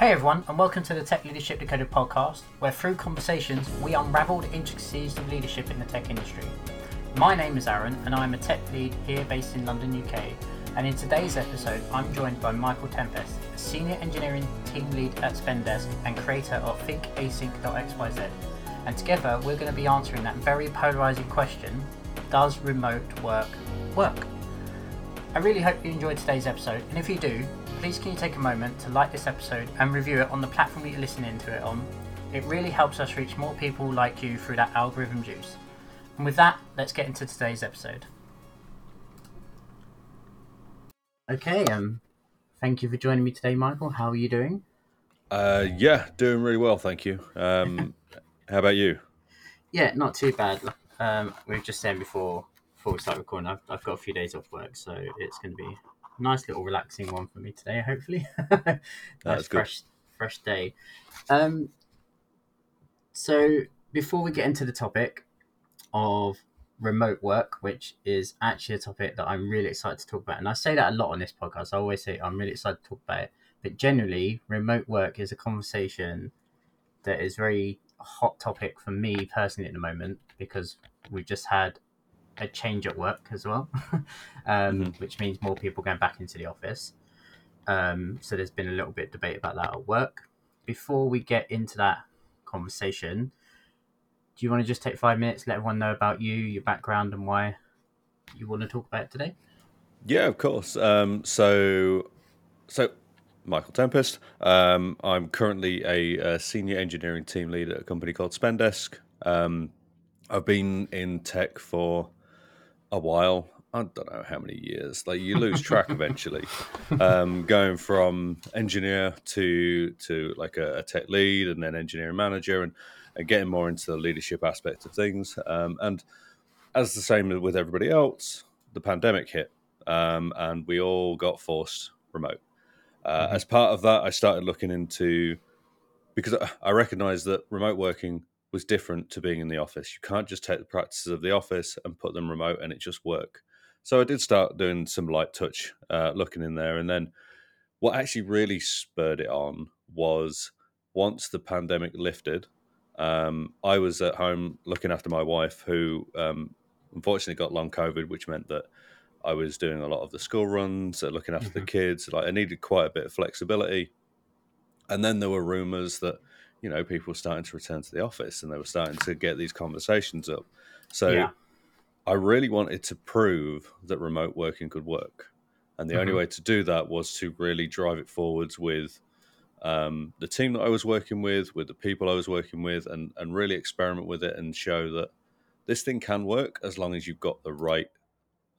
Hey everyone, and welcome to the Tech Leadership Decoded podcast, where through conversations we unravel the intricacies of leadership in the tech industry. My name is Aaron, and I'm a tech lead here based in London, UK. And in today's episode, I'm joined by Michael Tempest, a senior engineering team lead at Spendesk and creator of ThinkAsync.xyz. And together, we're going to be answering that very polarizing question Does remote work work? I really hope you enjoyed today's episode, and if you do, please can you take a moment to like this episode and review it on the platform that you're listening to it on. It really helps us reach more people like you through that algorithm juice. And with that, let's get into today's episode. Okay, um, thank you for joining me today, Michael. How are you doing? Uh, yeah, doing really well, thank you. Um, how about you? Yeah, not too bad. Um, we were just saying before before we start recording, I've, I've got a few days off work, so it's going to be a nice little relaxing one for me today. Hopefully, nice That's good. fresh fresh day. Um, so before we get into the topic of remote work, which is actually a topic that I'm really excited to talk about, and I say that a lot on this podcast. I always say I'm really excited to talk about it, but generally, remote work is a conversation that is very hot topic for me personally at the moment because we've just had a change at work as well, um, Mhm. which means more people going back into the office. Um, so there's been a little bit of debate about that at work. Before we get into that conversation, do you want to just take five minutes, let everyone know about you, your background, and why you want to talk about it today? Yeah, of course. Um, so, so Michael Tempest. Um, I'm currently a, uh senior engineering team lead at a company called Spendesk. Um, I've been in tech for a while. I don't know how many years. Like you lose track eventually. Um, going from engineer to to like a, a tech lead and then engineering manager and, and getting more into the leadership aspect of things. Um, and as the same with everybody else, the pandemic hit um, and we all got forced remote. Uh, Mhm. As part of that, I started looking into because I- I recognized that remote working was different to being in the office. You can't just take the practices of the office and put them remote and it just work. So I did start doing some light touch uh, looking in there. And then what actually really spurred it on was once the pandemic lifted, um, I was at home looking after my wife, who um, unfortunately got long COVID, which meant that I was doing a lot of the school runs, uh, looking after the Mhm. kids. Like I needed quite a bit of flexibility. And then there were rumors that you know people were starting to return to the office, and they were starting to get these conversations up. So Yeah. I really wanted to prove that remote working could work. And the only Mhm. way to do that was to really drive it forwards with um, the team that I was working with, with the people I was working with, and, and really experiment with it and show that this thing can work as long as you've got the right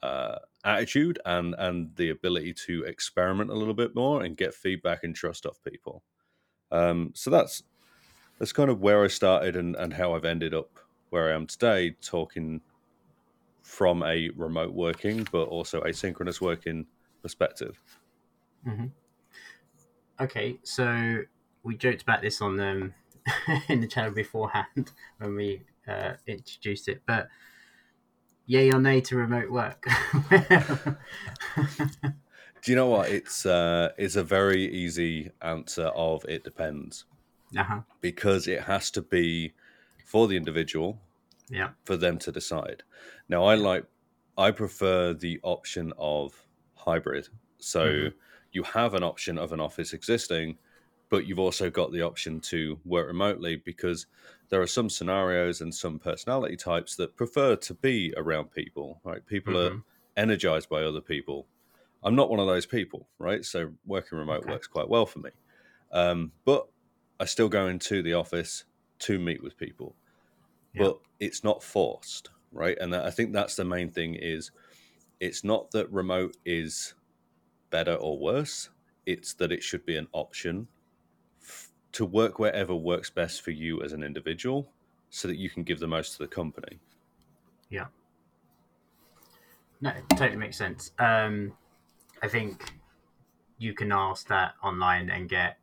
uh, attitude and, and the ability to experiment a little bit more and get feedback and trust off people. Um, so that's that's kind of where I started and, and how I've ended up where I am today, talking from a remote working but also asynchronous working perspective. hmm Okay, so we joked about this on um, in the channel beforehand when we uh, introduced it, but yay or nay to remote work? Do you know what? It's uh, it's a very easy answer of it depends uh-huh. because it has to be for the individual Yeah. for them to decide. Now, I like I prefer the option of hybrid. So Mhm. you have an option of an office existing, but you've also got the option to work remotely because there are some scenarios and some personality types that prefer to be around people. Right? People are Mhm. energized by other people. I'm not one of those people, right? So working remote Okay. works quite well for me. Um, but I still go into the office to meet with people Yeah. but it's not forced right and that, i think that's the main thing is it's not that remote is better or worse it's that it should be an option f- to work wherever works best for you as an individual so that you can give the most to the company Yeah. No, it totally makes sense. Um, I think you can ask that online and get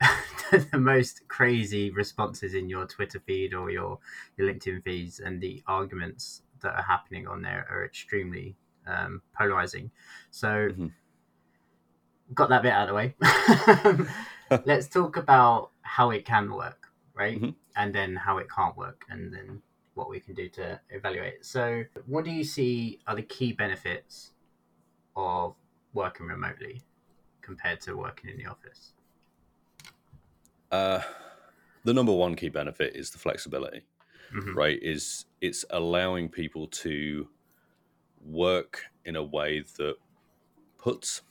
the most crazy responses in your Twitter feed or your, your LinkedIn feeds, and the arguments that are happening on there are extremely um, polarizing. So, Mhm. got that bit out of the way. let's talk about how it can work, right? Mhm. And then how it can't work, and then what we can do to evaluate. So, what do you see are the key benefits of working remotely compared to working in the office? Uh, the number one key benefit is the flexibility, Mhm. right? Is it's allowing people to work in a way that puts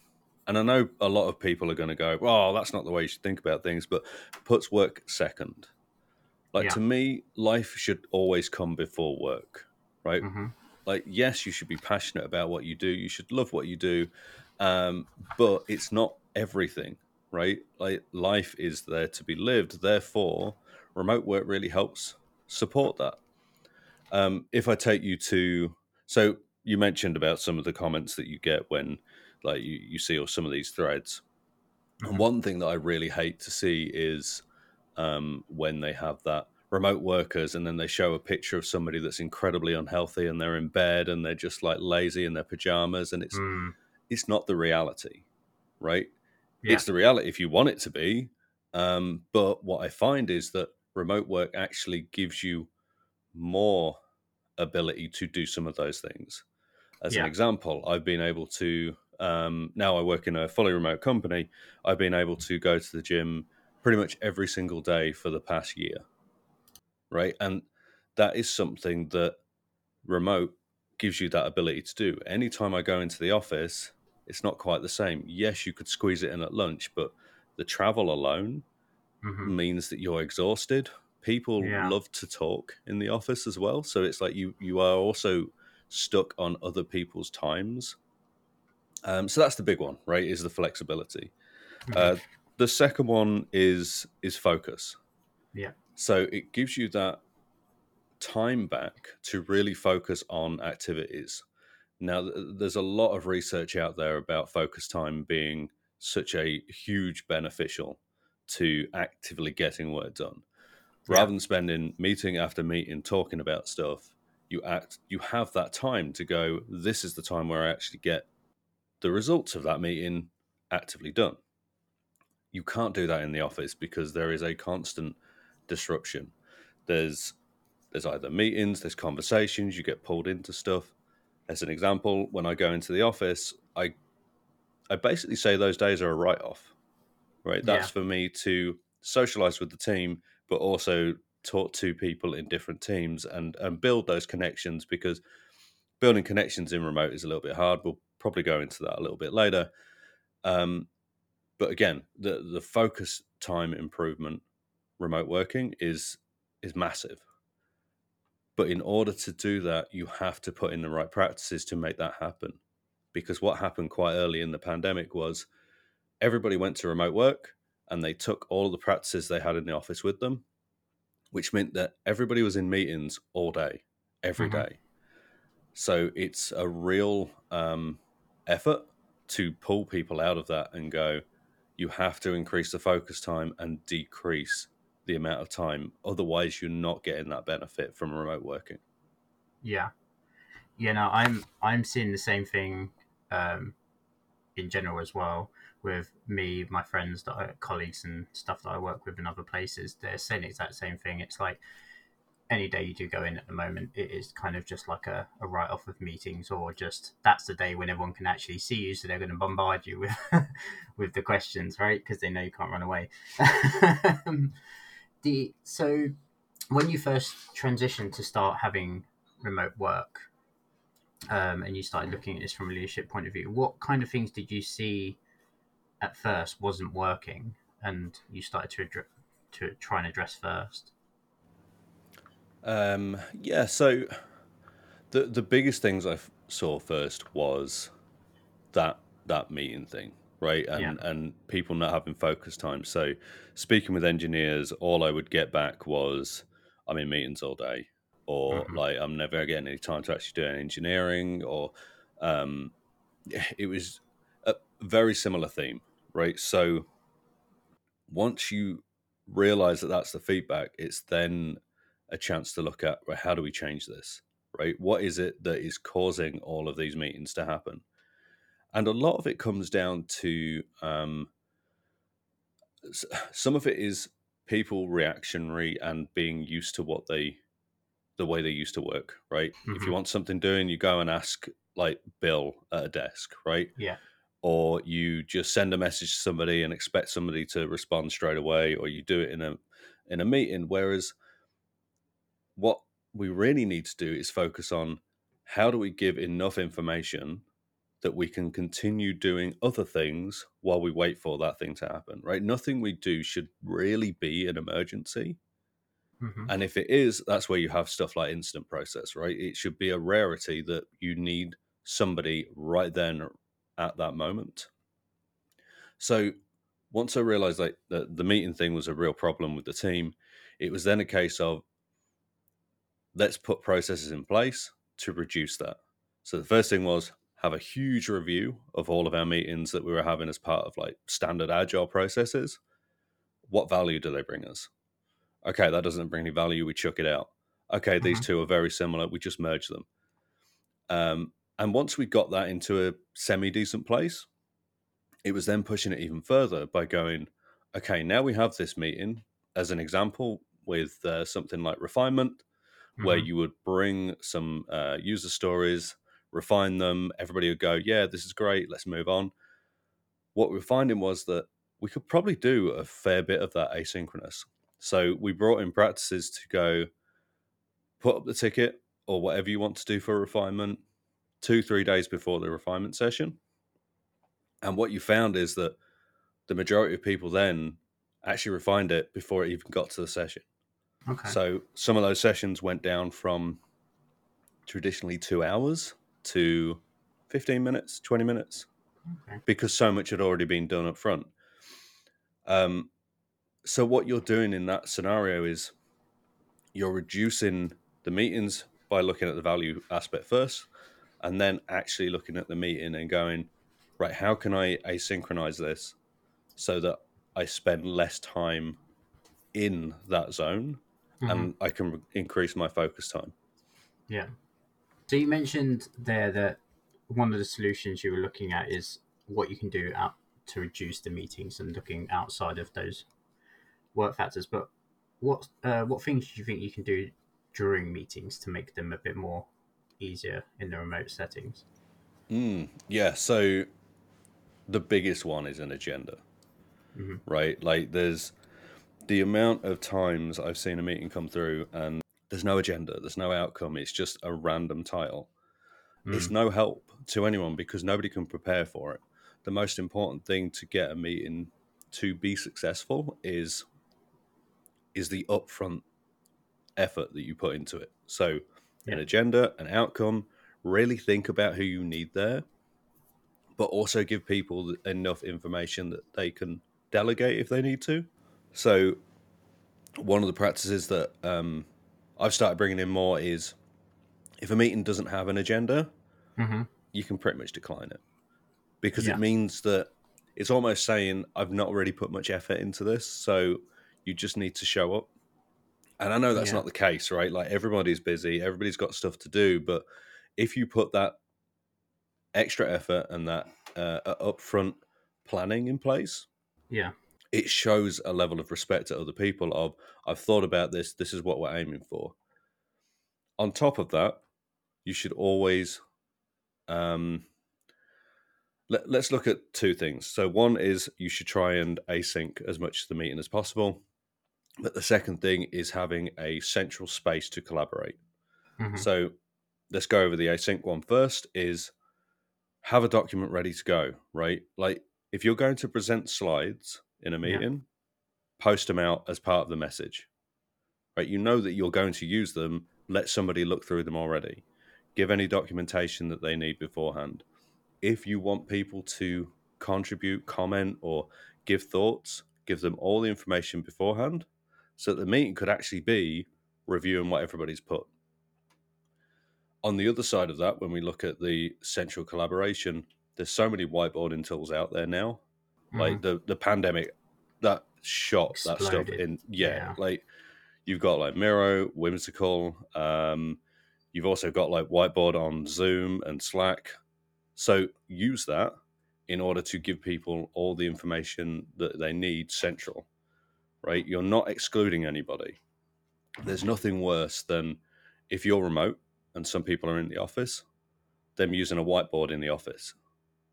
and I know a lot of people are going to go, "Well, that's not the way you should think about things," but puts work second. Like Yeah. to me, life should always come before work, right? Mhm. Like, yes, you should be passionate about what you do. You should love what you do, um, but it's not everything, right? Like, life is there to be lived. Therefore, remote work really helps support that. Um, if I take you to, so you mentioned about some of the comments that you get when, like, you, you see or some of these threads. And one thing that I really hate to see is um, when they have that remote workers and then they show a picture of somebody that's incredibly unhealthy and they're in bed and they're just like lazy in their pajamas and it's Mm. it's not the reality right Yeah. it's the reality if you want it to be um, but what i find is that remote work actually gives you more ability to do some of those things as Yeah. an example i've been able to um, now i work in a fully remote company i've been able to go to the gym pretty much every single day for the past year right and that is something that remote gives you that ability to do anytime i go into the office it's not quite the same yes you could squeeze it in at lunch but the travel alone Mhm. means that you're exhausted people Yeah. love to talk in the office as well so it's like you you are also stuck on other people's times um, so that's the big one right is the flexibility Mhm. uh, the second one is is focus Yeah. so it gives you that time back to really focus on activities now there's a lot of research out there about focus time being such a huge beneficial to actively getting work done. Yeah. rather than spending meeting after meeting talking about stuff you act you have that time to go this is the time where i actually get the results of that meeting actively done. You can't do that in the office because there is a constant disruption. There's there's either meetings there's conversations you get pulled into stuff as an example when i go into the office i i basically say those days are a write-off right? That's for me to socialize with the team but also talk to people in different teams and and build those connections because building connections in remote is a little bit hard. We'll probably go into that a little bit later. Um, but again the the focus time improvement remote working is is massive but in order to do that you have to put in the right practices to make that happen because what happened quite early in the pandemic was everybody went to remote work and they took all of the practices they had in the office with them which meant that everybody was in meetings all day every Mhm. day. so it's a real um, effort to pull people out of that and go you have to increase the focus time and decrease the amount of time otherwise you're not getting that benefit from remote working Yeah, yeah. No, I'm I'm seeing the same thing um, in general as well with me, my friends, that I, colleagues, and stuff that I work with in other places. They're saying the exact same thing. It's like any day you do go in at the moment, it is kind of just like a, a write off of meetings, or just that's the day when everyone can actually see you, so they're going to bombard you with with the questions, right? Because they know you can't run away. the so when you first transitioned to start having remote work um, and you started looking at this from a leadership point of view what kind of things did you see at first wasn't working and you started to address to try and address first? Um, yeah, so the the biggest things I saw first was that that meeting thing, right? And Yeah. and people not having focus time. So speaking with engineers, all I would get back was I'm in meetings all day, or Mhm. like I'm never getting any time to actually do any engineering, or um, it was a very similar theme, right? So once you realize that that's the feedback, it's then a chance to look at right, how do we change this, right? What is it that is causing all of these meetings to happen? And a lot of it comes down to um, some of it is people reactionary and being used to what they the way they used to work right mm-hmm. if you mm-hmm. want something doing you go and ask like bill at a desk right yeah or you just send a message to somebody and expect somebody to respond straight away or you do it in a in a meeting whereas what we really need to do is focus on how do we give enough information that we can continue doing other things while we wait for that thing to happen, right? Nothing we do should really be an emergency. Mm-hmm. And if it is, that's where you have stuff like incident process, right? It should be a rarity that you need somebody right then at that moment. So once I realized like that the meeting thing was a real problem with the team, it was then a case of let's put processes in place to reduce that. So the first thing was have a huge review of all of our meetings that we were having as part of like standard agile processes. What value do they bring us? Okay, that doesn't bring any value. We chuck it out. Okay, these mm-hmm. two are very similar. We just merge them. Um, and once we got that into a semi decent place, it was then pushing it even further by going, okay, now we have this meeting as an example with uh, something like refinement, mm-hmm. where you would bring some uh, user stories refine them. Everybody would go, yeah, this is great. Let's move on. What we are finding was that we could probably do a fair bit of that asynchronous. So we brought in practices to go put up the ticket or whatever you want to do for refinement two, three days before the refinement session. And what you found is that the majority of people then actually refined it before it even got to the session. Okay. So some of those sessions went down from traditionally two hours to 15 minutes, 20 minutes, okay. because so much had already been done up front. Um, so, what you're doing in that scenario is you're reducing the meetings by looking at the value aspect first, and then actually looking at the meeting and going, right, how can I asynchronize this so that I spend less time in that zone mm-hmm. and I can increase my focus time? Yeah. So you mentioned there that one of the solutions you were looking at is what you can do out to reduce the meetings and looking outside of those work factors. But what uh, what things do you think you can do during meetings to make them a bit more easier in the remote settings? Mm, yeah. So the biggest one is an agenda, mm-hmm. right? Like there's the amount of times I've seen a meeting come through and there's no agenda, there's no outcome. It's just a random title. Mm. It's no help to anyone because nobody can prepare for it. The most important thing to get a meeting to be successful is is the upfront effort that you put into it. So, yeah. an agenda, an outcome, really think about who you need there, but also give people enough information that they can delegate if they need to. So, one of the practices that um, I've started bringing in more is if a meeting doesn't have an agenda, mm-hmm. you can pretty much decline it because yeah. it means that it's almost saying I've not really put much effort into this, so you just need to show up. And I know that's yeah. not the case, right? Like everybody's busy, everybody's got stuff to do, but if you put that extra effort and that uh, upfront planning in place, yeah, it shows a level of respect to other people of I've thought about this, this is what we're aiming for. On top of that, you should always um let, let's look at two things. So one is you should try and async as much of the meeting as possible. But the second thing is having a central space to collaborate. Mm-hmm. So let's go over the async one first is have a document ready to go, right? Like if you're going to present slides, in a meeting, yeah. post them out as part of the message. Right? You know that you're going to use them. Let somebody look through them already. Give any documentation that they need beforehand. If you want people to contribute, comment, or give thoughts, give them all the information beforehand so that the meeting could actually be reviewing what everybody's put. On the other side of that, when we look at the central collaboration, there's so many whiteboarding tools out there now Mm-hmm. Like the the pandemic, that shot Exploded. that stuff in. Yeah, yeah, like you've got like Miro, Whimsical. Um, you've also got like whiteboard on Zoom and Slack. So use that. in order to give people all the information that they need central, right? You're not excluding anybody. There's nothing worse than if you're remote and some people are in the office, them using a whiteboard in the office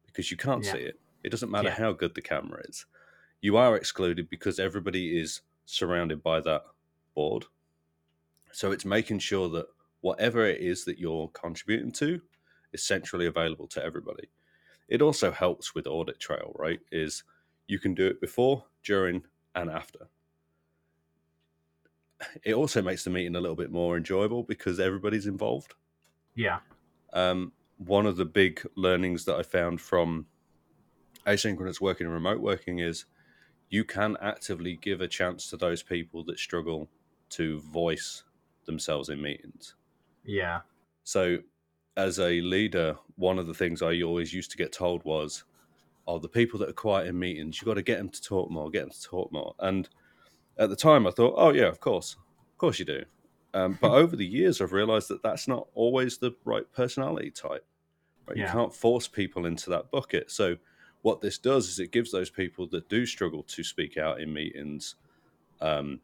because you can't Yeah. see it. It doesn't matter Yeah. how good the camera is. You are excluded because everybody is surrounded by that board. So it's making sure that whatever it is that you're contributing to is centrally available to everybody. It also helps with audit trail, right? Is you can do it before, during, and after. It also makes the meeting a little bit more enjoyable because everybody's involved. Yeah. Um, one of the big learnings that I found from asynchronous working and remote working is you can actively give a chance to those people that struggle to voice themselves in meetings. Yeah. So, as a leader, one of the things I always used to get told was, "Oh, the people that are quiet in meetings—you've got to get them to talk more, get them to talk more." And at the time, I thought, "Oh yeah, of course, of course you do." Um, but over the years, I've realised that that's not always the right personality type. Right? You can't force people into that bucket. So, what this does is it gives those people that do struggle to speak out in meetings, um,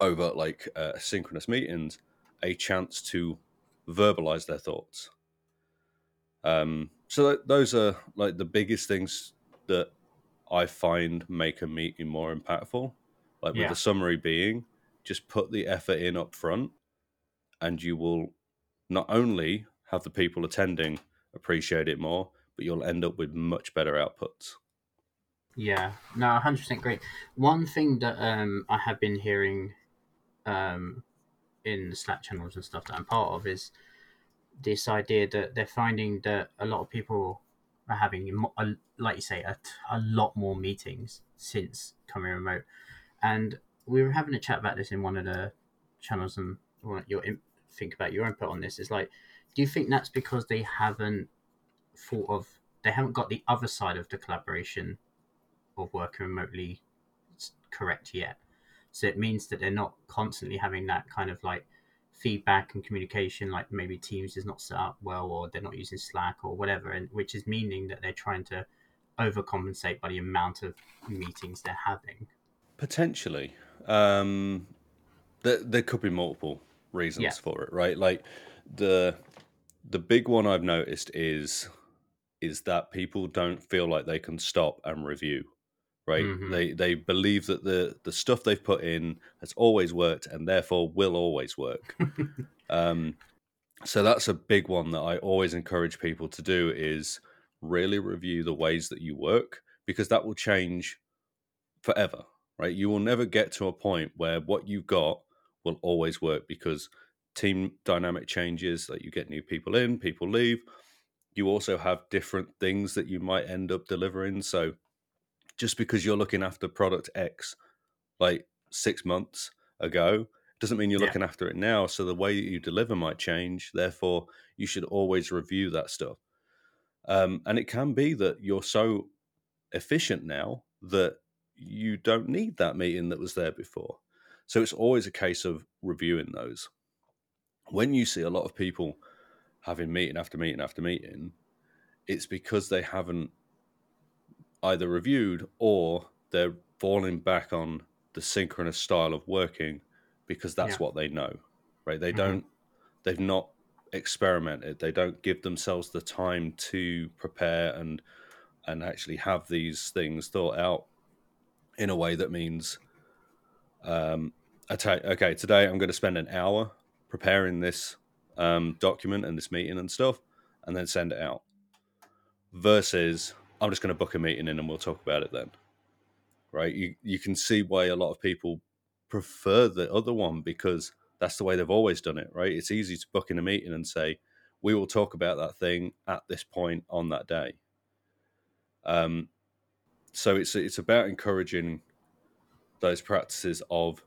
over like uh, synchronous meetings, a chance to verbalize their thoughts. Um, so th- those are like the biggest things that I find make a meeting more impactful. Like with Yeah. the summary being, just put the effort in up front, and you will not only have the people attending appreciate it more, but you'll end up with much better outputs. Yeah, no, hundred percent great. One thing that um I have been hearing, um, in the Slack channels and stuff that I'm part of is this idea that they're finding that a lot of people are having, a, like you say, a lot more meetings since coming remote, and we were having a chat about this in one of the channels and your think about your input on this is like, do you think that's because they haven't thought of they haven't got the other side of the collaboration of working remotely correct yet. So it means that they're not constantly having that kind of like feedback and communication, like maybe Teams is not set up well or they're not using Slack or whatever, and which is meaning that they're trying to overcompensate by the amount of meetings they're having. Potentially. Um, there, there could be multiple reasons Yeah. for it, right? Like the the big one I've noticed is is that people don't feel like they can stop and review, right? Mhm. They they believe that the the stuff they've put in has always worked and therefore will always work. um, so that's a big one that I always encourage people to do is really review the ways that you work because that will change forever, right? You will never get to a point where what you've got will always work because team dynamic changes, like you get new people in, people leave. You also have different things that you might end up delivering. So just because you're looking after product X like six months ago doesn't mean you're Yeah. looking after it now. So the way that you deliver might change. Therefore, you should always review that stuff. Um, and it can be that you're so efficient now that you don't need that meeting that was there before. So it's always a case of reviewing those. When you see a lot of people having meeting after meeting after meeting, it's because they haven't either reviewed or they're falling back on the synchronous style of working because that's Yeah. what they know, right? They Mhm. don't, they've not experimented. They don't give themselves the time to prepare and and actually have these things thought out in a way that means, um, okay, okay, today I'm going to spend an hour preparing this um, document and this meeting and stuff, and then send it out. Versus, I'm just going to book a meeting in and we'll talk about it then. Right? You you can see why a lot of people prefer the other one because that's the way they've always done it. Right? It's easy to book in a meeting and say, we will talk about that thing at this point on that day. Um, so it's it's about encouraging those practices of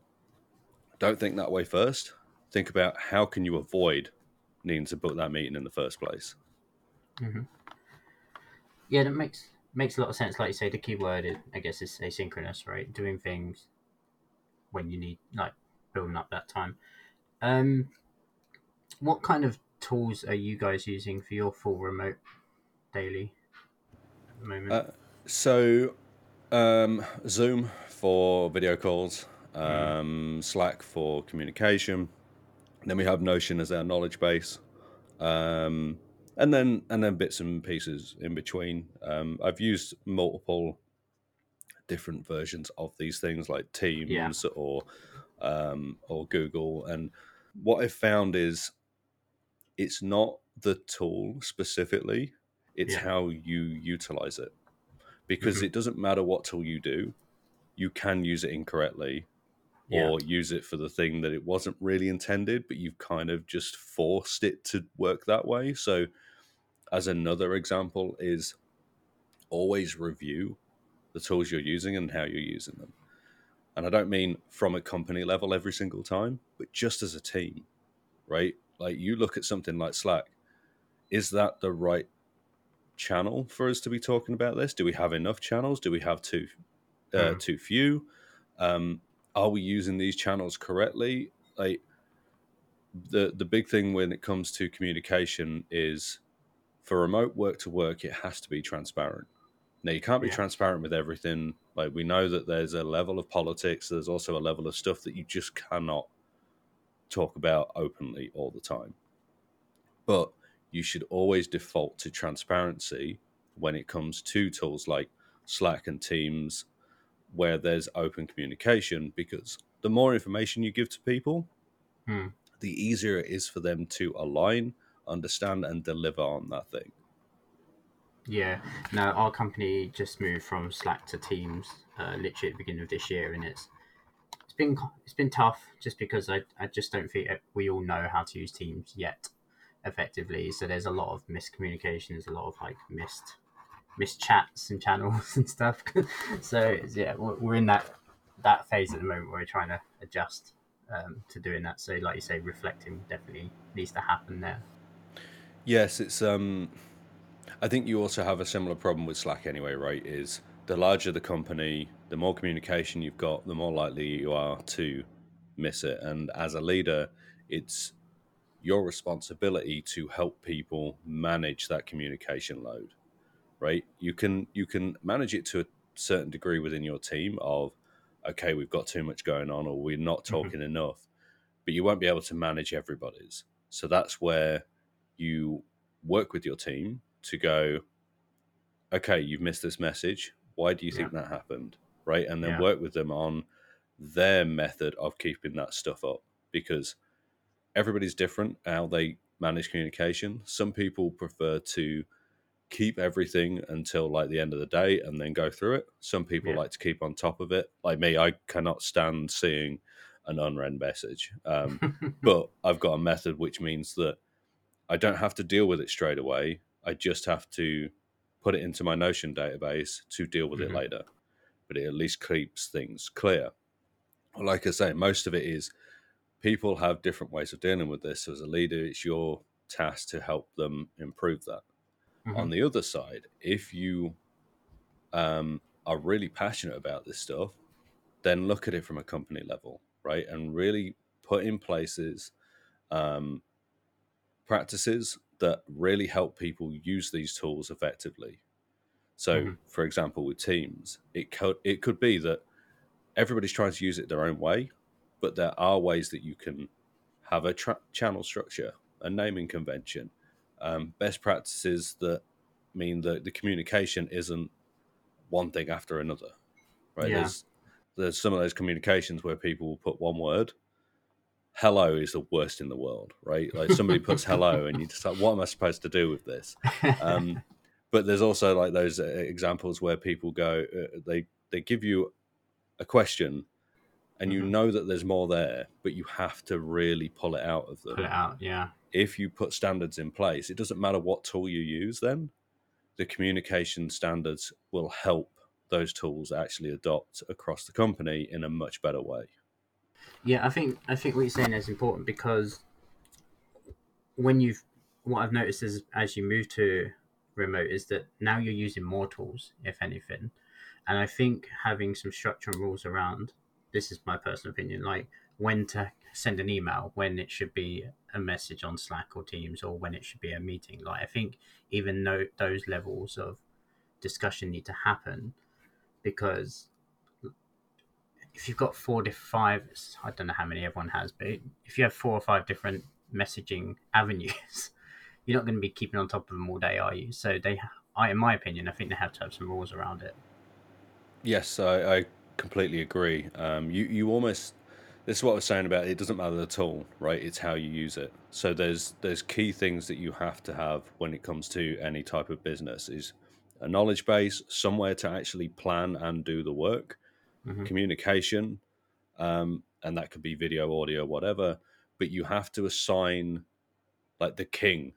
don't think that way first. Think about how can you avoid needing to book that meeting in the first place. Yeah, that makes makes a lot of sense. Like you say, the key word is, I guess, is asynchronous, right? Doing things when you need, like building up that time. Um, what kind of tools are you guys using for your full remote daily? the moment? Uh, so, um, Zoom for video calls, um, Slack for communication. Then we have Notion as our knowledge base, um, and then and then bits and pieces in between. Um, I've used multiple different versions of these things, like Teams Yeah. or um, or Google. And what I've found is it's not the tool specifically; it's Yeah. how you utilize it. Because Mhm. it doesn't matter what tool you do, you can use it incorrectly yeah. or use it for the thing that it wasn't really intended, but you've kind of just forced it to work that way. So, as another example, is always review the tools you're using and how you're using them. And I don't mean from a company level every single time, but just as a team, right? Like you look at something like Slack, is that the right channel for us to be talking about this? Do we have enough channels? Do we have too uh, Mm. too few? Um, are we using these channels correctly? Like the the big thing when it comes to communication is for remote work to work, it has to be transparent. Now you can't be Yeah. transparent with everything. Like we know that there's a level of politics. There's also a level of stuff that you just cannot talk about openly all the time. But you should always default to transparency when it comes to tools like Slack and Teams, where there's open communication, because the more information you give to people, Hmm. the easier it is for them to align, understand, and deliver on that thing. Yeah, no, our company just moved from Slack to Teams uh, literally at the beginning of this year, and it's it's been it's been tough just because I, I just don't think we all know how to use Teams yet effectively. So there's a lot of miscommunication, there's a lot of like missed missed chats and channels and stuff. so yeah, we're, we're in that that phase at the moment where we're trying to adjust um, to doing that. So like you say, reflecting definitely needs to happen there. Yes, it's um I think you also have a similar problem with Slack anyway, right? Is the larger the company, the more communication you've got, the more likely you are to miss it. And as a leader, it's your responsibility to help people manage that communication load. Right? You can you can manage it to a certain degree within your team of okay, we've got too much going on or we're not Mhm. talking enough, but you won't be able to manage everybody's. So that's where you work with your team to go, okay, you've missed this message. Why do you think that happened? Right. And then Yeah. work with them on their method of keeping that stuff up because everybody's different how they manage communication. Some people prefer to keep everything until like the end of the day and then go through it. Some people Yeah. like to keep on top of it. Like me, I cannot stand seeing an unread message. Um, but I've got a method which means that I don't have to deal with it straight away. I just have to put it into my Notion database to deal with Mhm. it later. But it at least keeps things clear. Like I say, most of it is people have different ways of dealing with this. So as a leader, it's your task to help them improve that. Mhm. On the other side, if you um, are really passionate about this stuff, then look at it from a company level, right? And really put in places um, practices that really help people use these tools effectively. So, Mhm. for example, with Teams, it could it could be that everybody's trying to use it their own way, but there are ways that you can have a tra- channel structure, a naming convention, um, best practices that mean that the communication isn't one thing after another. Right? Yeah. There's there's some of those communications where people will put one word. Hello is the worst in the world, right? Like somebody puts hello, and you just like, what am I supposed to do with this? um, but there's also like those uh, examples where people go uh, they they give you a question and you Mhm. know that there's more there but you have to really pull it out of them Pull it out, yeah. If you put standards in place it doesn't matter what tool you use then the communication standards will help those tools actually adopt across the company in a much better way Yeah, I think I think what you're saying is important because when you've what I've noticed is as you move to remote is that now you're using more tools, if anything. And I think having some structure and rules around this is my personal opinion, like when to send an email, when it should be a message on Slack or Teams, or when it should be a meeting. Like I think even though those levels of discussion need to happen because if you've got four to five, I don't know how many everyone has, but if you have four or five different messaging avenues, you're not going to be keeping on top of them all day, are you? So they, I, in my opinion, I think they have to have some rules around it. Yes, I, I completely agree. Um, you you almost this is what I was saying about it doesn't matter at all, right? It's how you use it. So there's there's key things that you have to have when it comes to any type of business is a knowledge base, somewhere to actually plan and do the work, Mhm. communication, um, and that could be video, audio, whatever. But you have to assign like the king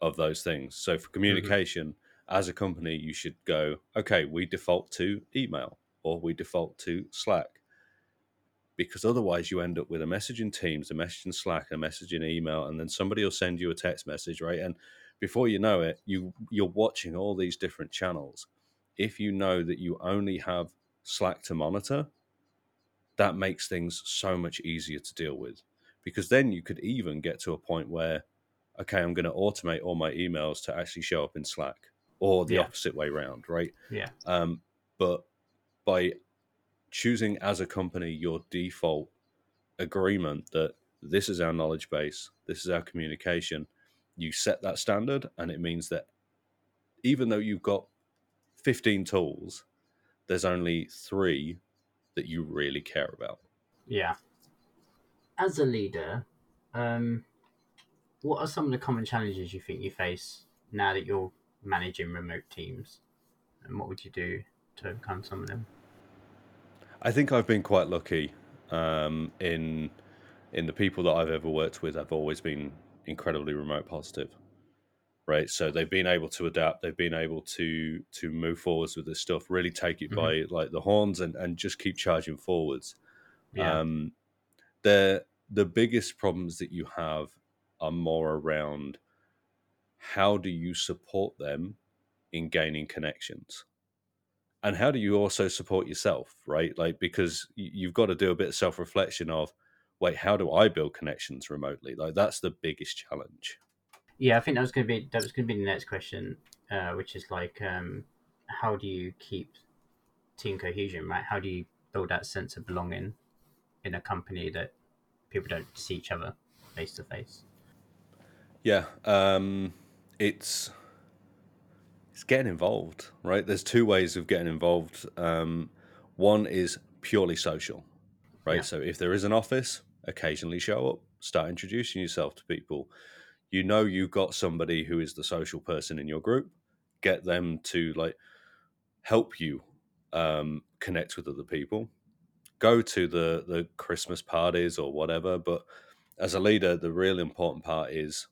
of those things. So for communication, as a company, you should go, okay, we default to email or we default to Slack. Because otherwise, you end up with a message in Teams, a message in Slack, a message in email, and then somebody will send you a text message, right? And before you know it, you you're watching all these different channels. If you know that you only have Slack to monitor, that makes things so much easier to deal with. Because then you could even get to a point where, okay, I'm going to automate all my emails to actually show up in Slack, or the Yeah. opposite way around, right? Yeah. Um, but by choosing as a company your default agreement that this is our knowledge base, this is our communication, you set that standard, and it means that even though you've got 15 tools, there's only three that you really care about. Yeah. As a leader, um, what are some of the common challenges you think you face now that you're managing remote teams? And what would you do to overcome some of them? I think I've been quite lucky um, in in the people that I've ever worked with. I've always been incredibly remote positive, right? So they've been able to adapt. They've been able to to move forwards with this stuff. Really take it by like the horns and and just keep charging forwards. Yeah. Um, the the biggest problems that you have are more around how do you support them in gaining connections and how do you also support yourself right like because you've got to do a bit of self-reflection of wait how do i build connections remotely like that's the biggest challenge Yeah, I think that was going to be that was going to be the next question, uh, which is like, um, how do you keep team cohesion? Right? How do you build that sense of belonging in a company that people don't see each other face to face? yeah um it's it's getting involved right? There's two ways of getting involved. Um one is purely social right? Yeah. so if there is an office occasionally show up start introducing yourself to people. You know you've got somebody who is the social person in your group get them to like help you um, connect with other people. Go to the the christmas parties or whatever but as a leader the real important part is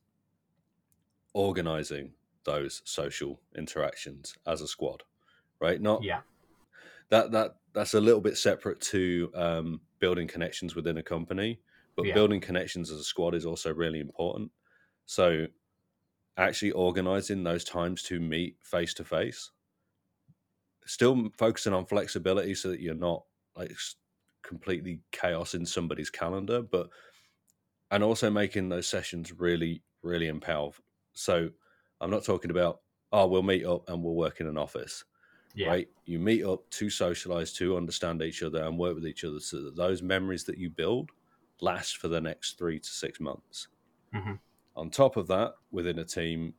organizing those social interactions as a squad right not Yeah. that that that's a little bit separate to um, building connections within a company but Yeah. building connections as a squad is also really important so actually organizing those times to meet face to face still focusing on flexibility so that you're not like completely chaos in somebody's calendar but and also making those sessions really really empower so i'm not talking about oh we'll meet up and we'll work in an office Yeah. right? You meet up to socialize, to understand each other, and work with each other, so that those memories that you build last for the next three to six months. Mhm. On top of that, within a team,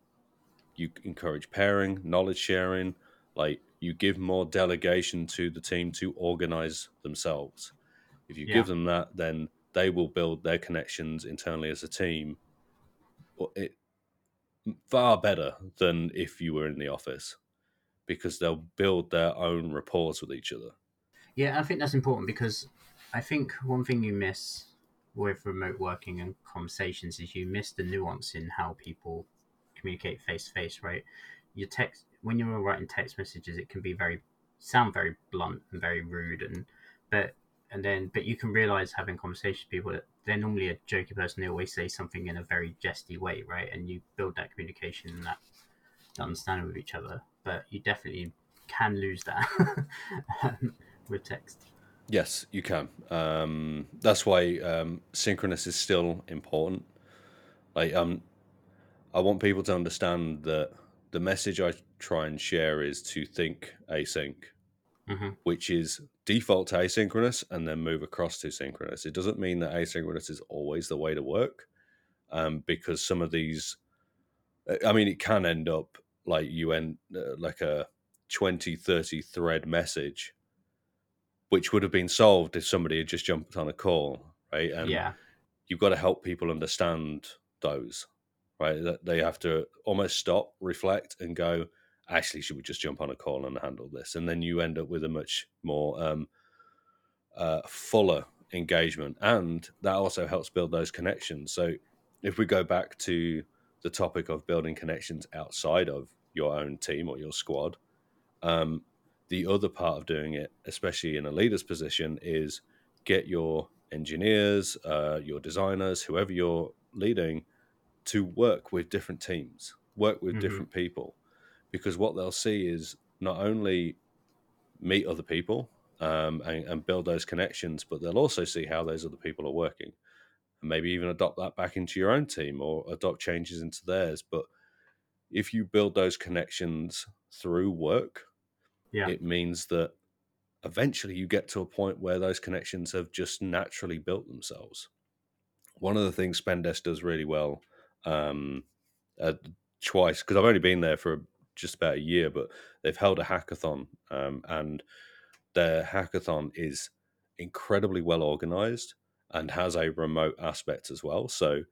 you encourage pairing, knowledge sharing, like you give more delegation to the team to organize themselves. If you Yeah. give them that, then they will build their connections internally as a team. It far better than if you were in the office because they'll build their own rapport with each other. Yeah, I think that's important because I think one thing you miss with remote working and conversations is you miss the nuance in how people communicate face to face, right? Your text when you're writing text messages, it can be very sound very blunt and very rude, and but and then but you can realize having conversations with people that they're normally a jokey person. They always say something in a very jesty way, right? And you build that communication and that understanding with each other. But you definitely can lose that um, with text. Yes, you can. Um, that's why um, synchronous is still important. Like, um, I want people to understand that the message I try and share is to think async, hmm which is default to asynchronous and then move across to synchronous. It doesn't mean that asynchronous is always the way to work um, because some of these, I mean, it can end up like you end uh, like a 20, 30 thread message, which would have been solved if somebody had just jumped on a call, right? And yeah. you've got to help people understand those, right? That they have to almost stop, reflect, and go, actually, should we just jump on a call and handle this? And then you end up with a much more um, uh, fuller engagement. And that also helps build those connections. So if we go back to the topic of building connections outside of your own team or your squad, um, the other part of doing it, especially in a leader's position, is get your engineers, uh, your designers, whoever you're leading, to work with different teams, work with Mhm. different people, because what they'll see is not only meet other people um, and, and build those connections, but they'll also see how those other people are working, and maybe even adopt that back into your own team or adopt changes into theirs. But if you build those connections through work, Yeah. it means that eventually you get to a point where those connections have just naturally built themselves. One of the things Spendesk does really well, um, uh, twice because I've only been there for just about a year, but they've held a hackathon, um, and their hackathon is incredibly well organized and has a remote aspect as well. So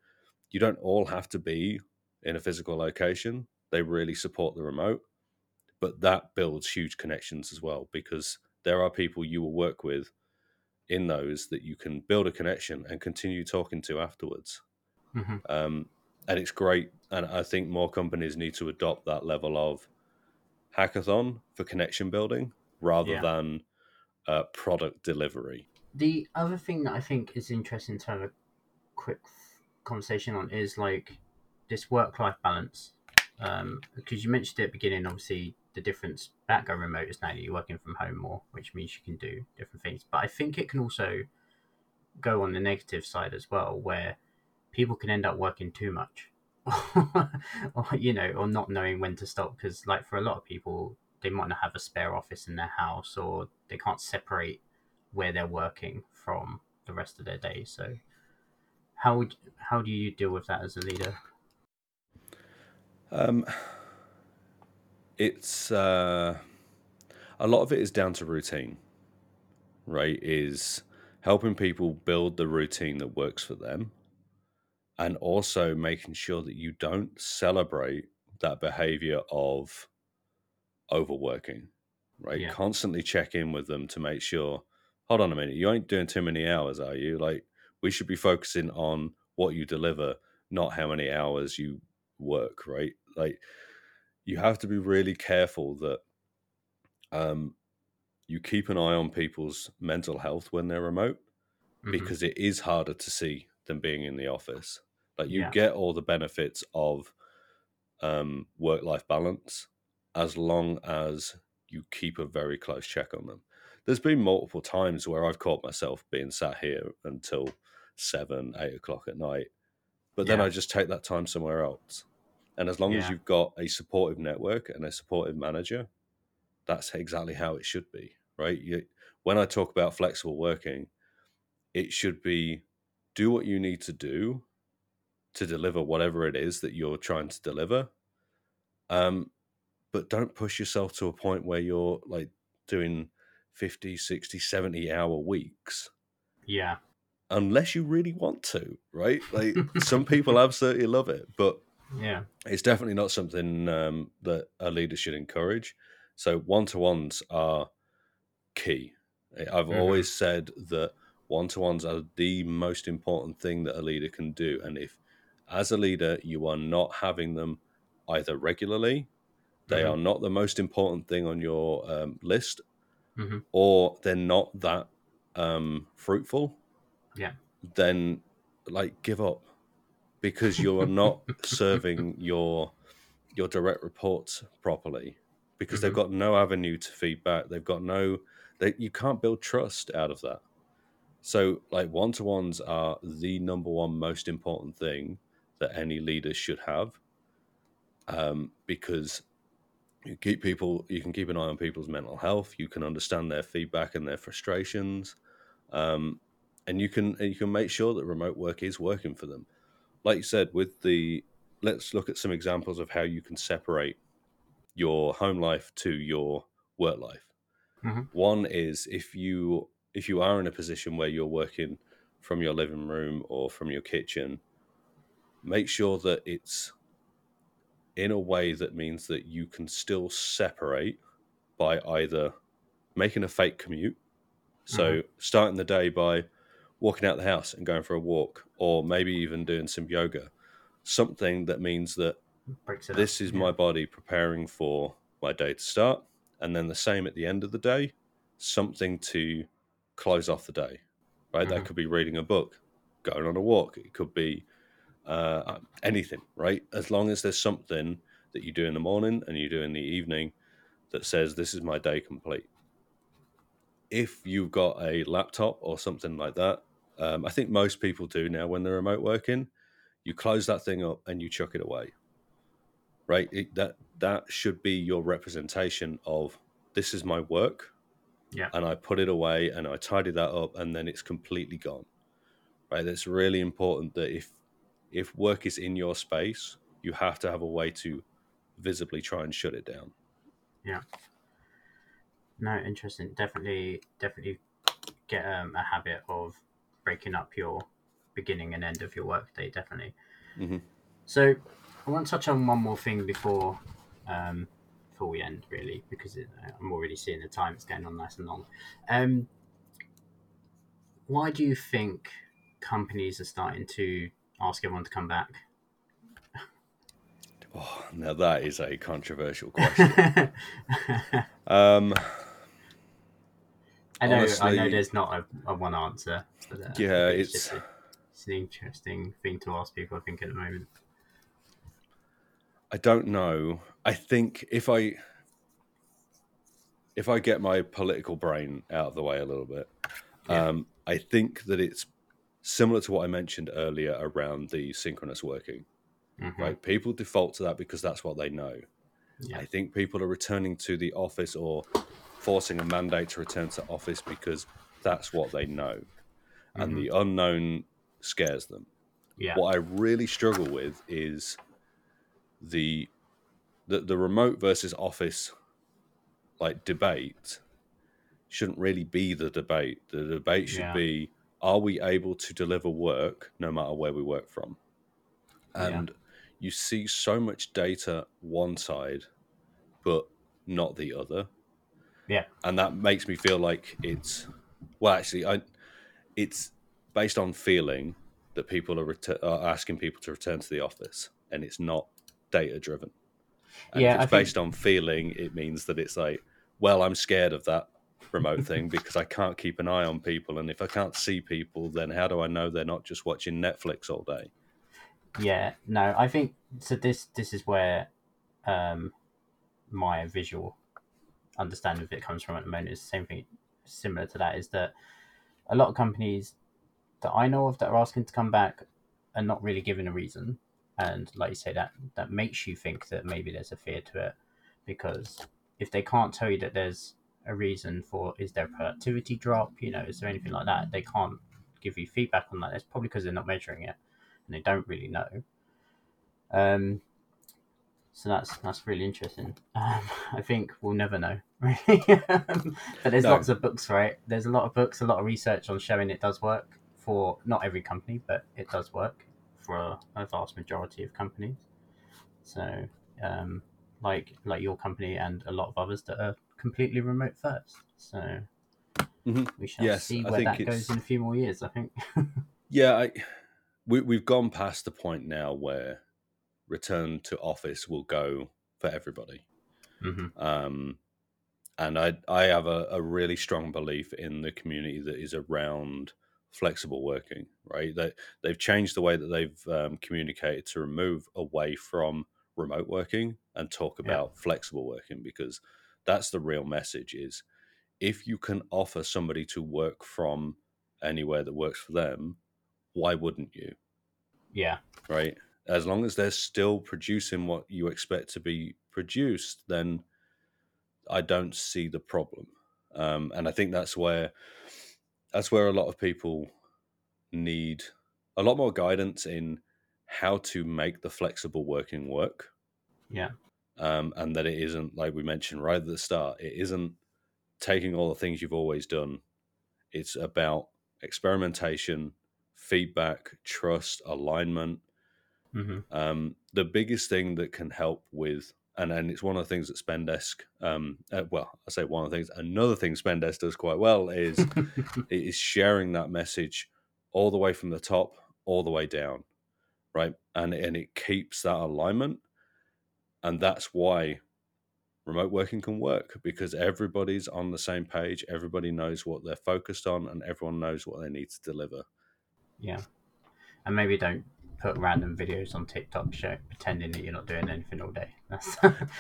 you don't all have to be in a physical location. They really support the remote but that builds huge connections as well because there are people you will work with in those that you can build a connection and continue talking to afterwards. hmm Um, and it's great. And I think more companies need to adopt that level of hackathon for connection building rather Yeah. than uh, product delivery. The other thing that I think is interesting to have a quick conversation on is like this work-life balance. Um, because you mentioned at the beginning, obviously the difference about going remote is now that you're working from home more, which means you can do different things. But I think it can also go on the negative side as well, where people can end up working too much, or you know, or not knowing when to stop. Because like for a lot of people, they might not have a spare office in their house, or they can't separate where they're working from the rest of their day. So, how would how do you deal with that as a leader? Um, it's uh, a lot of it is down to routine, right? Is helping people build the routine that works for them, and also making sure that you don't celebrate that behavior of overworking, right? Yeah. Constantly check in with them to make sure. Hold on a minute, you ain't doing too many hours, are you? Like we should be focusing on what you deliver, not how many hours you work, right? Like you have to be really careful that um, you keep an eye on people's mental health when they're remote Mhm. because it is harder to see than being in the office. Like you Yeah. get all the benefits of um, work life balance as long as you keep a very close check on them. There's been multiple times where I've caught myself being sat here until seven, eight o'clock at night, but then Yeah. I just take that time somewhere else. And as long as you've got a supportive network and a supportive manager, that's exactly how it should be, right? You, when I talk about flexible working, it should be do what you need to do to deliver whatever it is that you're trying to deliver. Um, but don't push yourself to a point where you're like doing 50, 60, 70 hour weeks Yeah. unless you really want to, right? Like some people absolutely love it, but Yeah. it's definitely not something um, that a leader should encourage. So one to ones are key. I've Mhm. always said that one to ones are the most important thing that a leader can do. And if, as a leader, you are not having them either regularly, they Mhm. are not the most important thing on your um, list, Mhm. or they're not that um, fruitful, Yeah. then like give up because you are not serving your your direct reports properly because they've Mhm. got no avenue to feedback they've got no they you can't build trust out of that so like one-to-ones are the number one most important thing that any leaders should have um, because you keep people you can keep an eye on people's mental health you can understand their feedback and their frustrations um, and you can and you can make sure that remote work is working for them like you said with the let's look at some examples of how you can separate your home life to your work life Mhm. one is if you if you are in a position where you're working from your living room or from your kitchen make sure that it's in a way that means that you can still separate by either making a fake commute. So, starting the day by walking out the house and going for a walk, or maybe even doing some yoga, something that means that this up. is yeah. my body preparing for my day to start. And then the same at the end of the day, something to close off the day, right? That Mhm. could be reading a book, going on a walk. It could be uh, anything, right? As long as there's something that you do in the morning and you do in the evening that says, this is my day complete. If you've got a laptop or something like that, um, I think most people do now when they're remote working, you close that thing up and you chuck it away right it, that that should be your representation of this is my work Yeah. and i put it away and i tidy that up and then it's completely gone right that's really important that if if work is in your space you have to have a way to visibly try and shut it down Yeah. No, interesting. Definitely, definitely get um, a habit of breaking up your beginning and end of your workday. Definitely. Mhm. So, I want to touch on one more thing before um, before we end, really, because it, I'm already seeing the time; it's getting on nice and long. Um, why do you think companies are starting to ask everyone to come back? oh now that is a controversial question um I know, I know. There's not a, a one answer. For that. yeah but it's a- it's an interesting thing to ask people. I think at the moment. I don't know. I think if I if I get my political brain out of the way a little bit, Yeah. um, I think that it's similar to what I mentioned earlier around the synchronous working. Mhm. Right, people default to that because that's what they know. Yeah. I think people are returning to the office or forcing a mandate to return to office because that's what they know, and Mhm. the unknown scares them Yeah. what I really struggle with is the the, the remote versus office like debate shouldn't really be the debate. The debate should Yeah. be are we able to deliver work no matter where we work from? Yeah. And you see so much data one side but not the other. Yeah. And that makes me feel like it's well actually I it's based on feeling that people are, ret- are asking people to return to the office and it's not data driven. And Yeah, if I it's think- based on feeling, it means that it's like, well, I'm scared of that remote thing because I can't keep an eye on people. And if I can't see people, then how do I know they're not just watching Netflix all day? Yeah, no, I think so. This this is where um, my visual understanding of it comes from at the moment. Is the same thing, similar to that. Is that a lot of companies that I know of that are asking to come back are not really given a reason, and like you say, that that makes you think that maybe there's a fear to it, because if they can't tell you that there's a reason for is there a productivity drop, you know, is there anything like that, they can't give you feedback on that. It's probably because they're not measuring it and they don't really know. Um, so that's that's really interesting. Um, I think we'll never know, really. But there's No. lots of books, right? There's a lot of books, a lot of research on showing it does work for not every company, but it does work for a, a vast majority of companies. So, um, like like your company and a lot of others that are completely remote first. So. Mhm. We shall Yes, see where that it's- goes in a few more years. I think. Yeah, I, we, we've gone past the point now where return to office will go for everybody. hmm um, and I I have a, a really strong belief in the community that is around flexible working. Right, that they've changed the way that they've um, communicated to remove away from remote working and talk Yeah. about flexible working because that's the real message is if you can offer somebody to work from anywhere that works for them why wouldn't you Yeah. right? As long as they're still producing what you expect to be produced, then I don't see the problem, um, and I think that's where that's where a lot of people need a lot more guidance in how to make the flexible working work. Yeah. Um, and that it isn't like we mentioned right at the start. It isn't taking all the things you've always done. It's about experimentation, feedback, trust, alignment. hmm Um, the biggest thing that can help with, and, and it's one of the things that Spendesk, um, uh, well, I say one of the things, another thing Spendesk does quite well is it is sharing that message all the way from the top, all the way down, right? And and it keeps that alignment, and that's why remote working can work because everybody's on the same page, everybody knows what they're focused on, and everyone knows what they need to deliver. yeah. And maybe don't put random videos on TikTok show pretending that you're not doing anything all day. That's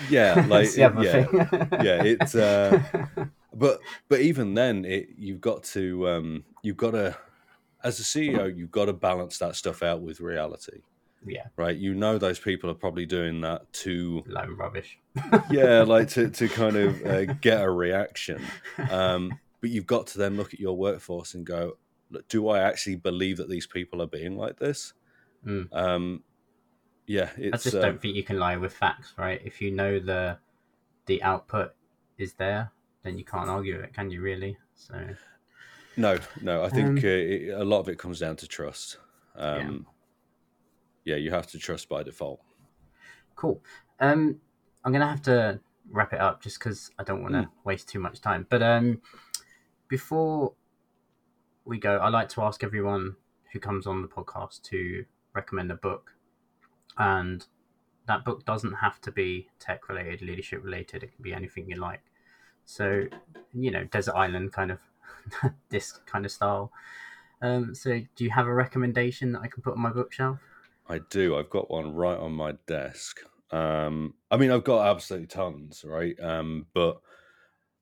Yeah, like that's yeah, yeah, it's, uh, but but even then, it you've got to um, you've got to as a CEO, you've got to balance that stuff out with reality. Yeah, right? You know those people are probably doing that to, loan rubbish. yeah, like to, to kind of uh, get a reaction. Um, but you've got to then look at your workforce and go, "Look, do I actually believe that these people are being like this? Mm. Um, yeah, I just uh, don't think you can lie with facts, right? If you know the the output is there, then you can't argue it, can you? Really? So no, no. I think Um, uh, it, a lot of it comes down to trust. Um, yeah. You have to trust by default. cool. Um, I'm gonna have to wrap it up just because I don't want to waste too much time. But um, before we go, I like to ask everyone who comes on the podcast to recommend a book, and that book doesn't have to be tech related, leadership related. It can be anything you like. So, you know, desert island kind of this kind of style. Um, so, do you have a recommendation that I can put on my bookshelf? I do. I've got one right on my desk. Um, I mean, I've got absolutely tons, right? Um, but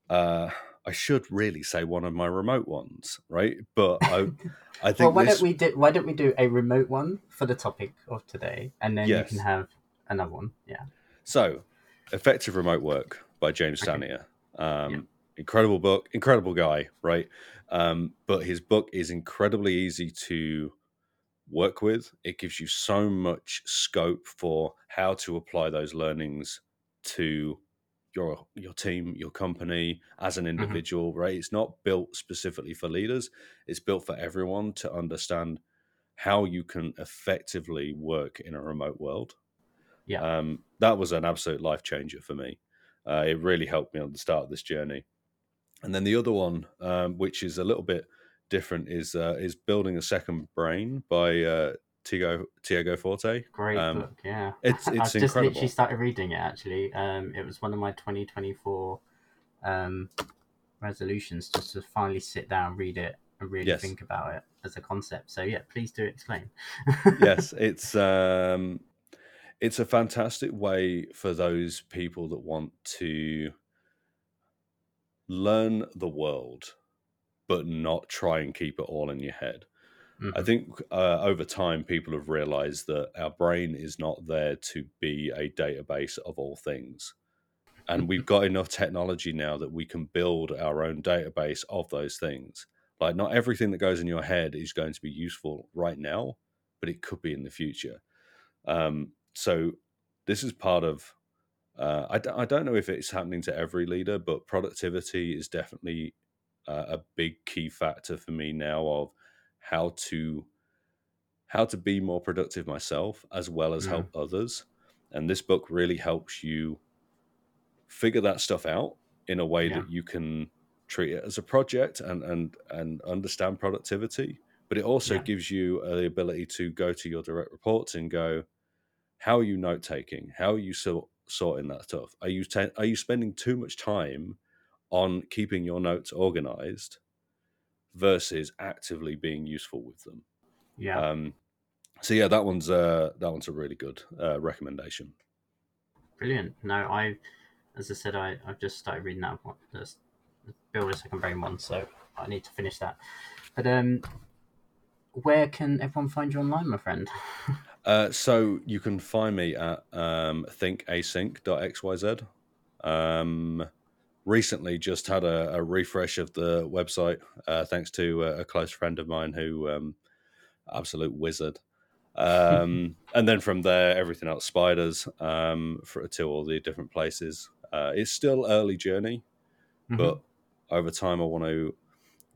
uh, I should really say one of my remote ones, right? But I, I think well, why this. don't we do why don't we do a remote one for the topic of today, and then Yes. you can have another one. Yeah. So, Effective Remote Work by James Okay. Stanier. Um, Yeah. Incredible book, incredible guy, right? Um, but his book is incredibly easy to work with. It gives you so much scope for how to apply those learnings to your your team, your company, as an individual, right? It's not built specifically for leaders. It's built for everyone to understand how you can effectively work in a remote world. Yeah. Um, that was an absolute life changer for me. Uh, it really helped me on the start of this journey. And then the other one, um, which is a little bit different, is uh, is building a second brain by uh, Tiago Tiago Forte. Great Um, book, yeah. it's- I've it's just incredible. literally started reading it actually. Um, it was one of my 2024 um, resolutions just to finally sit down, read it, and really Yes. think about it as a concept. So yeah, please do explain. yes, it's um, it's a fantastic way for those people that want to learn the world, but not try and keep it all in your head. I Mhm. think uh, over time, people have realized that our brain is not there to be a database of all things. And we've got enough technology now that we can build our own database of those things. Like, not everything that goes in your head is going to be useful right now, but it could be in the future. Um, so, this is part of, uh, I, d- I don't know if it's happening to every leader, but productivity is definitely uh, a big key factor for me now of how to how to be more productive myself as well as Mm. help others and this book really helps you figure that stuff out in a way Yeah. that you can treat it as a project and and and understand productivity but it also Yeah. gives you uh, the ability to go to your direct reports and go how are you note taking how are you sort sorting that stuff are you ta- are you spending too much time on keeping your notes organized versus actively being useful with them Yeah. um, so yeah, that one's uh, that one's a really good uh, recommendation. Brilliant. No, I, as I said, I, I've just started reading that one, this Build a Second Brain one, so I need to finish that. But um, where can everyone find you online, my friend? Uh, so you can find me at um, thinkasync.xyz. Um, recently just had a, a refresh of the website uh, thanks to a, a, close friend of mine who um, absolute wizard. Um, and then from there, everything else spiders um, for, to all the different places. Uh, it's still early journey, mm-hmm. but over time, I want to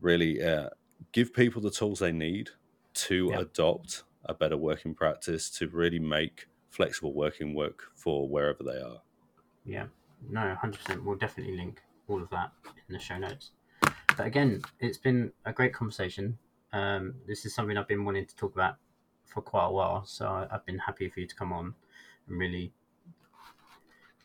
really uh, give people the tools they need to yep. adopt a better working practice to really make flexible working work for wherever they are. Yeah, no, hundred percent. We'll definitely link all of that in the show notes. But again, it's been a great conversation. Um, this is something I've been wanting to talk about for quite a while, so I've been happy for you to come on and really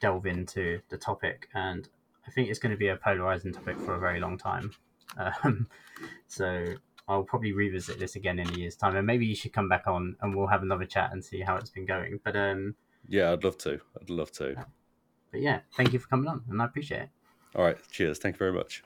delve into the topic. And I think it's going to be a polarizing topic for a very long time. Um, so I'll probably revisit this again in a year's time, and maybe you should come back on and we'll have another chat and see how it's been going. But um, yeah, I'd love to. I'd love to. But yeah, thank you for coming on, and I appreciate it. All right, cheers. Thank you very much.